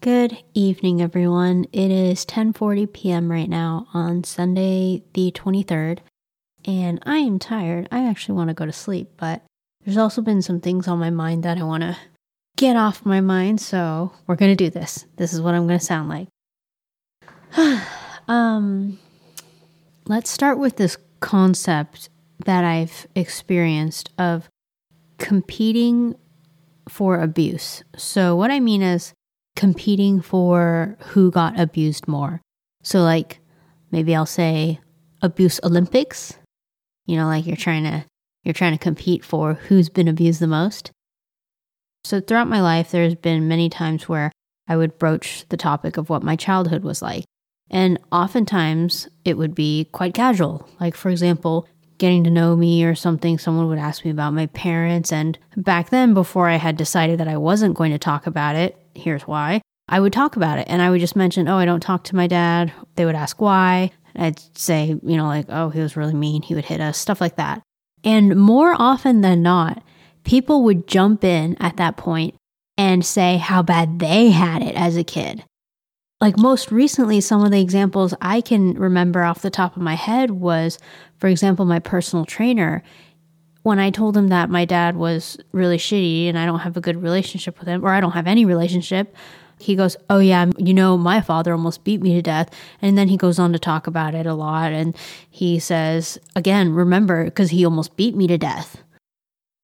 Good evening everyone. It is 10:40 p.m. right now on Sunday the 23rd, and I am tired. I actually want to go to sleep, but there's also been some things on my mind that I want to get off my mind, so we're going to do this. This is what I'm going to sound like. um let's start with this concept that I've experienced of competing for abuse. So what I mean is competing for who got abused more. So, like, maybe I'll say abuse Olympics. You know, like you're trying to you're trying to compete for who's been abused the most. So throughout my life, there's been many times where I would broach the topic of what my childhood was like. And oftentimes it would be quite casual. Like, for example, getting to know me or something, someone would ask me about my parents. And back then, before I had decided that I wasn't going to talk about it, here's why. I would talk about it and I would just mention, oh, I don't talk to my dad. They would ask why. I'd say, you know, like, oh, he was really mean. He would hit us, stuff like that. And more often than not, people would jump in at that point and say how bad they had it as a kid. Like most recently, some of the examples I can remember off the top of my head was, for example, my personal trainer when I told him that my dad was really shitty and I don't have a good relationship with him, or I don't have any relationship, he goes, Oh, yeah, you know, my father almost beat me to death. And then he goes on to talk about it a lot. And he says, Again, remember, because he almost beat me to death.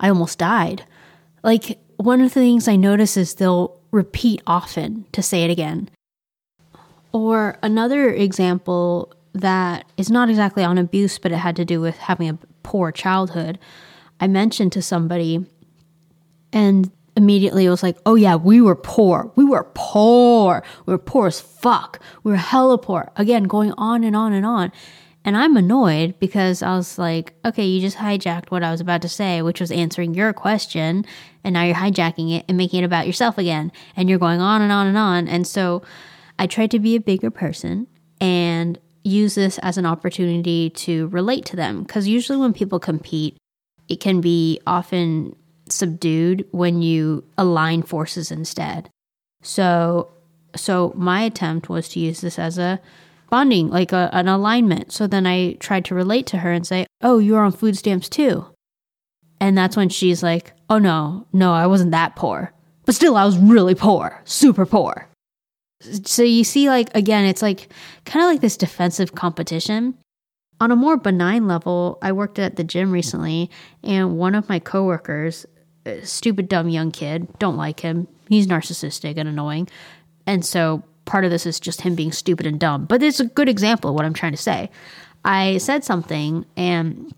I almost died. Like, one of the things I notice is they'll repeat often to say it again. Or another example that is not exactly on abuse, but it had to do with having a poor childhood. I mentioned to somebody, and immediately it was like, oh yeah, we were poor. We were poor. We were poor as fuck. We were hella poor. Again, going on and on and on. And I'm annoyed because I was like, okay, you just hijacked what I was about to say, which was answering your question. And now you're hijacking it and making it about yourself again. And you're going on and on and on. And so I tried to be a bigger person and use this as an opportunity to relate to them. Because usually when people compete, it can be often subdued when you align forces instead. So, so my attempt was to use this as a bonding, like a, an alignment. So then I tried to relate to her and say, "Oh, you're on food stamps too," and that's when she's like, "Oh no, no, I wasn't that poor, but still, I was really poor, super poor." So you see, like again, it's like kind of like this defensive competition. On a more benign level, I worked at the gym recently, and one of my coworkers uh, stupid, dumb young kid. Don't like him. He's narcissistic and annoying. And so part of this is just him being stupid and dumb. But it's a good example of what I'm trying to say. I said something and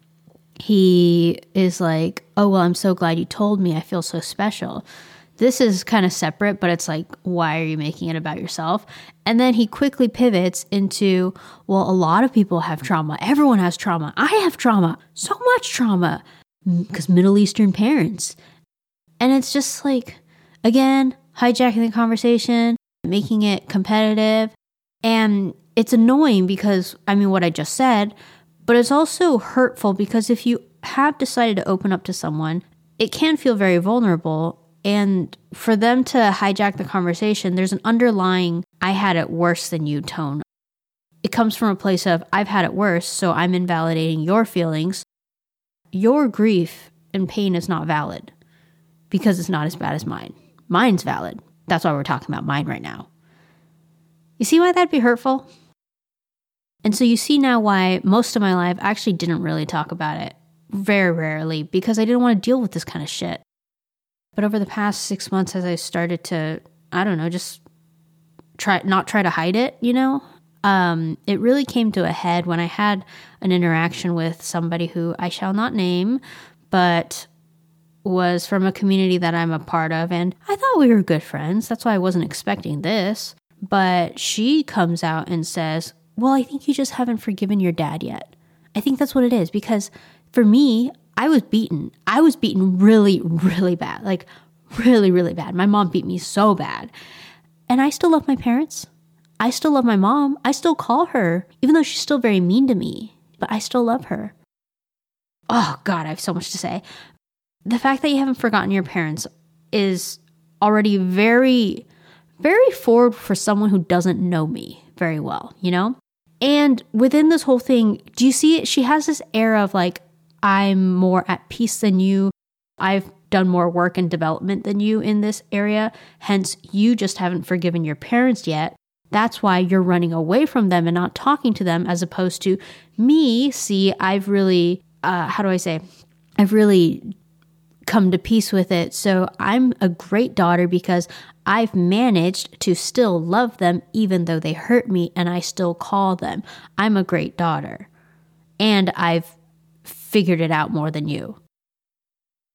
he is like, Oh, well, I'm so glad you told me. I feel so special. This is kind of separate, but it's like, why are you making it about yourself? And then he quickly pivots into, well, a lot of people have trauma. Everyone has trauma. I have trauma, so much trauma because Middle Eastern parents. And it's just like, again, hijacking the conversation, making it competitive. And it's annoying because, I mean, what I just said, but it's also hurtful because if you have decided to open up to someone, it can feel very vulnerable. And for them to hijack the conversation, there's an underlying, I had it worse than you tone. It comes from a place of, I've had it worse, so I'm invalidating your feelings. Your grief and pain is not valid because it's not as bad as mine. Mine's valid. That's why we're talking about mine right now. You see why that'd be hurtful? And so you see now why most of my life I actually didn't really talk about it. Very rarely because I didn't want to deal with this kind of shit. But over the past six months, as I started to, I don't know, just try not try to hide it, you know, um, it really came to a head when I had an interaction with somebody who I shall not name, but was from a community that I'm a part of, and I thought we were good friends. That's why I wasn't expecting this. But she comes out and says, Well, I think you just haven't forgiven your dad yet. I think that's what it is because for me, I was beaten. I was beaten really, really bad. Like, really, really bad. My mom beat me so bad. And I still love my parents. I still love my mom. I still call her, even though she's still very mean to me, but I still love her. Oh, God, I have so much to say the fact that you haven't forgotten your parents is already very, very forward for someone who doesn't know me very well, you know? And within this whole thing, do you see it? She has this air of like, I'm more at peace than you. I've done more work and development than you in this area. Hence, you just haven't forgiven your parents yet. That's why you're running away from them and not talking to them, as opposed to me. See, I've really, uh, how do I say, I've really come to peace with it. So I'm a great daughter because I've managed to still love them even though they hurt me and I still call them. I'm a great daughter. And I've figured it out more than you.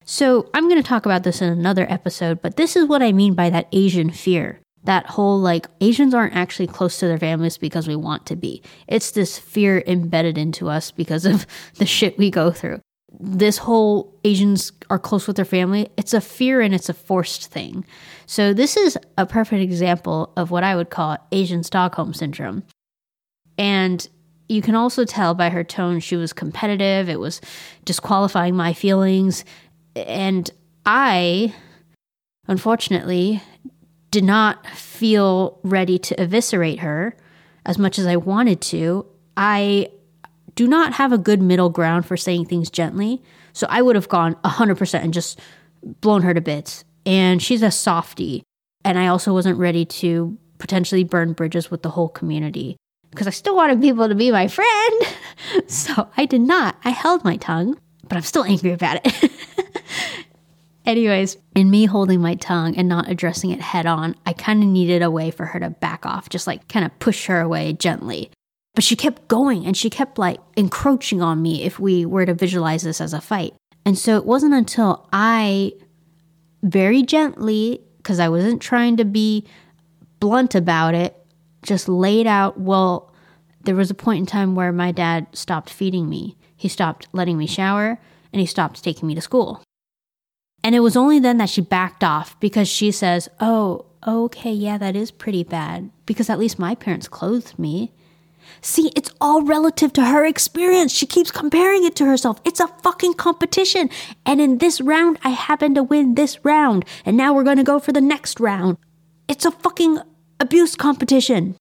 So I'm going to talk about this in another episode, but this is what I mean by that Asian fear. That whole like Asians aren't actually close to their families because we want to be. It's this fear embedded into us because of the shit we go through this whole Asians are close with their family, it's a fear and it's a forced thing. So, this is a perfect example of what I would call Asian Stockholm Syndrome. And you can also tell by her tone she was competitive, it was disqualifying my feelings. And I, unfortunately, did not feel ready to eviscerate her as much as I wanted to. I do not have a good middle ground for saying things gently. So I would have gone 100% and just blown her to bits. And she's a softie. And I also wasn't ready to potentially burn bridges with the whole community because I still wanted people to be my friend. so I did not. I held my tongue, but I'm still angry about it. Anyways, in me holding my tongue and not addressing it head on, I kind of needed a way for her to back off, just like kind of push her away gently. But she kept going and she kept like encroaching on me if we were to visualize this as a fight. And so it wasn't until I very gently, because I wasn't trying to be blunt about it, just laid out, well, there was a point in time where my dad stopped feeding me. He stopped letting me shower and he stopped taking me to school. And it was only then that she backed off because she says, Oh, okay, yeah, that is pretty bad because at least my parents clothed me. See, it's all relative to her experience. She keeps comparing it to herself. It's a fucking competition. And in this round, I happen to win this round. And now we're going to go for the next round. It's a fucking abuse competition.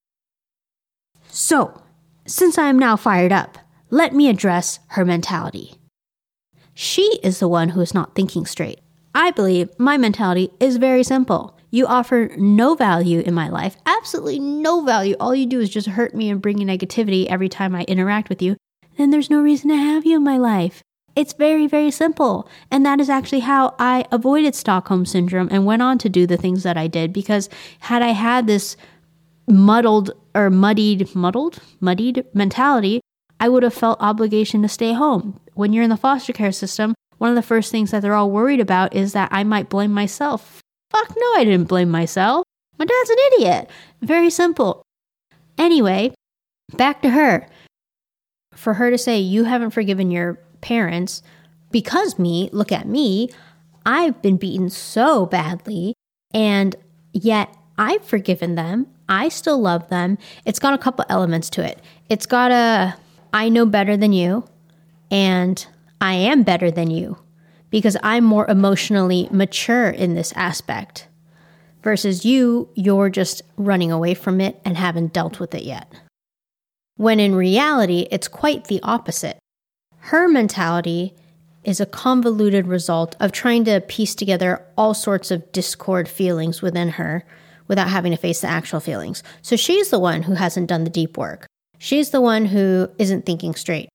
So, since I am now fired up, let me address her mentality. She is the one who is not thinking straight. I believe my mentality is very simple. You offer no value in my life, absolutely no value. All you do is just hurt me and bring me negativity every time I interact with you. Then there's no reason to have you in my life. It's very, very simple. And that is actually how I avoided Stockholm Syndrome and went on to do the things that I did. Because had I had this muddled or muddied, muddled, muddied mentality, I would have felt obligation to stay home. When you're in the foster care system, one of the first things that they're all worried about is that I might blame myself Fuck no, I didn't blame myself. My dad's an idiot. Very simple. Anyway, back to her. For her to say, You haven't forgiven your parents because me, look at me, I've been beaten so badly, and yet I've forgiven them. I still love them. It's got a couple elements to it. It's got a I know better than you, and I am better than you because I'm more emotionally mature in this aspect. Versus you, you're just running away from it and haven't dealt with it yet. When in reality, it's quite the opposite. Her mentality is a convoluted result of trying to piece together all sorts of discord feelings within her without having to face the actual feelings. So she's the one who hasn't done the deep work. She's the one who isn't thinking straight.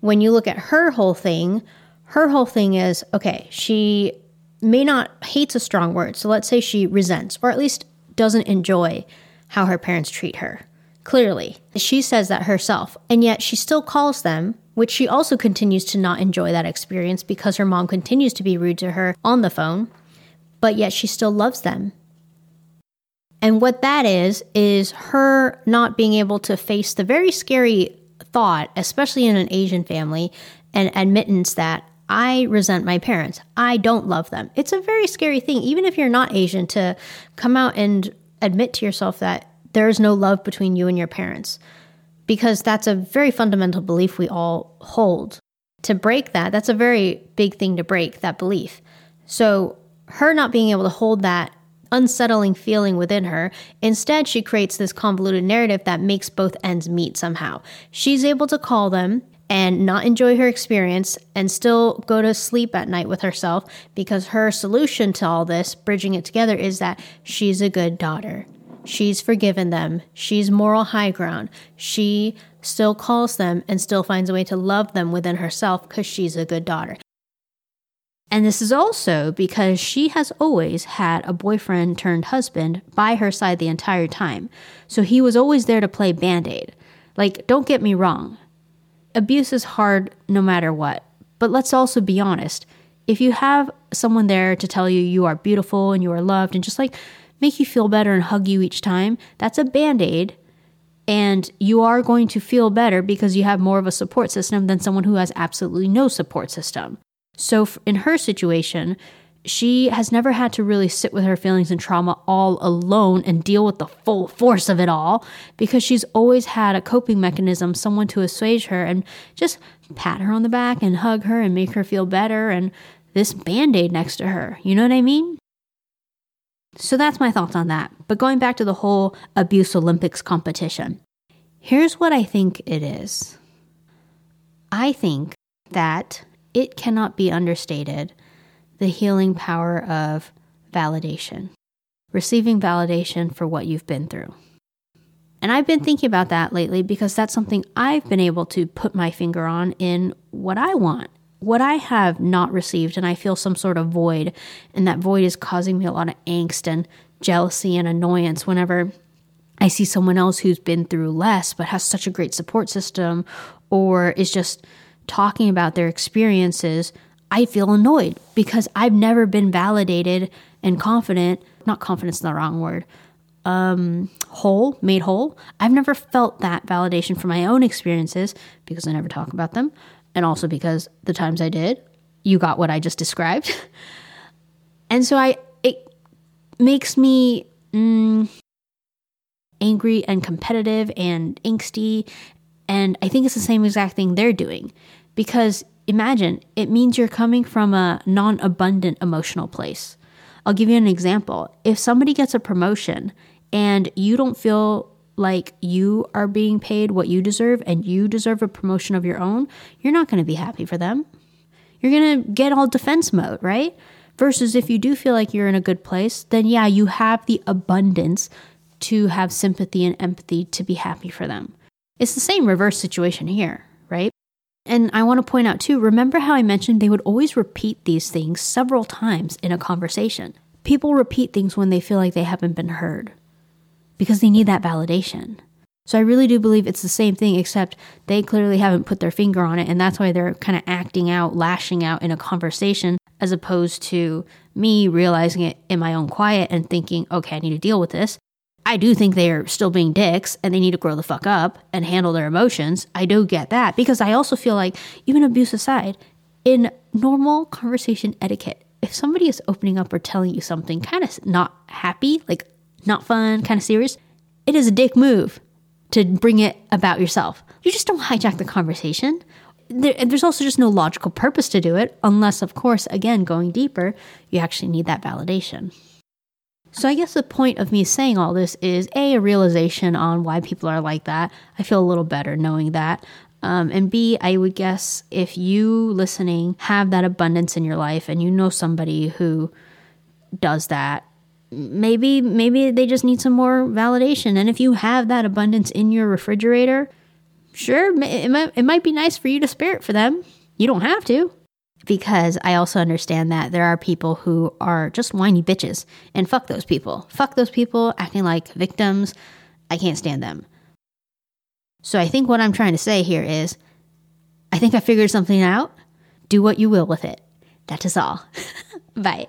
When you look at her whole thing, her whole thing is okay, she may not hates a strong word. So let's say she resents or at least doesn't enjoy how her parents treat her. Clearly, she says that herself, and yet she still calls them, which she also continues to not enjoy that experience because her mom continues to be rude to her on the phone, but yet she still loves them. And what that is, is her not being able to face the very scary thought, especially in an Asian family, and admittance that I resent my parents. I don't love them. It's a very scary thing, even if you're not Asian, to come out and admit to yourself that there is no love between you and your parents, because that's a very fundamental belief we all hold. To break that, that's a very big thing to break, that belief. So, her not being able to hold that unsettling feeling within her. Instead, she creates this convoluted narrative that makes both ends meet somehow. She's able to call them and not enjoy her experience and still go to sleep at night with herself because her solution to all this, bridging it together, is that she's a good daughter. She's forgiven them. She's moral high ground. She still calls them and still finds a way to love them within herself because she's a good daughter. And this is also because she has always had a boyfriend turned husband by her side the entire time. So he was always there to play band aid. Like, don't get me wrong, abuse is hard no matter what. But let's also be honest. If you have someone there to tell you you are beautiful and you are loved and just like make you feel better and hug you each time, that's a band aid. And you are going to feel better because you have more of a support system than someone who has absolutely no support system. So, in her situation, she has never had to really sit with her feelings and trauma all alone and deal with the full force of it all because she's always had a coping mechanism, someone to assuage her and just pat her on the back and hug her and make her feel better and this band aid next to her. You know what I mean? So that's my thoughts on that. But going back to the whole abuse Olympics competition, here's what I think it is I think that it cannot be understated the healing power of validation, receiving validation for what you've been through. And I've been thinking about that lately because that's something I've been able to put my finger on in what I want, what I have not received, and I feel some sort of void. And that void is causing me a lot of angst and jealousy and annoyance whenever I see someone else who's been through less but has such a great support system or is just talking about their experiences I feel annoyed because I've never been validated and confident, not confidence the wrong word, um, whole, made whole. I've never felt that validation from my own experiences because I never talk about them. And also because the times I did, you got what I just described. and so I, it makes me mm, angry and competitive and angsty. And I think it's the same exact thing they're doing because imagine it means you're coming from a non abundant emotional place. I'll give you an example. If somebody gets a promotion and you don't feel like you are being paid what you deserve and you deserve a promotion of your own, you're not going to be happy for them. You're going to get all defense mode, right? Versus if you do feel like you're in a good place, then yeah, you have the abundance to have sympathy and empathy to be happy for them. It's the same reverse situation here, right? And I want to point out too remember how I mentioned they would always repeat these things several times in a conversation? People repeat things when they feel like they haven't been heard because they need that validation. So I really do believe it's the same thing, except they clearly haven't put their finger on it. And that's why they're kind of acting out, lashing out in a conversation, as opposed to me realizing it in my own quiet and thinking, okay, I need to deal with this. I do think they are still being dicks and they need to grow the fuck up and handle their emotions. I do get that because I also feel like, even abuse aside, in normal conversation etiquette, if somebody is opening up or telling you something kind of not happy, like not fun, kind of serious, it is a dick move to bring it about yourself. You just don't hijack the conversation. There, there's also just no logical purpose to do it, unless, of course, again, going deeper, you actually need that validation. So I guess the point of me saying all this is a a realization on why people are like that. I feel a little better knowing that. Um, and B, I would guess if you listening have that abundance in your life and you know somebody who does that, maybe maybe they just need some more validation. And if you have that abundance in your refrigerator, sure, it might, it might be nice for you to spare it for them. You don't have to because I also understand that there are people who are just whiny bitches. And fuck those people. Fuck those people acting like victims. I can't stand them. So I think what I'm trying to say here is I think I figured something out. Do what you will with it. That is all. Bye.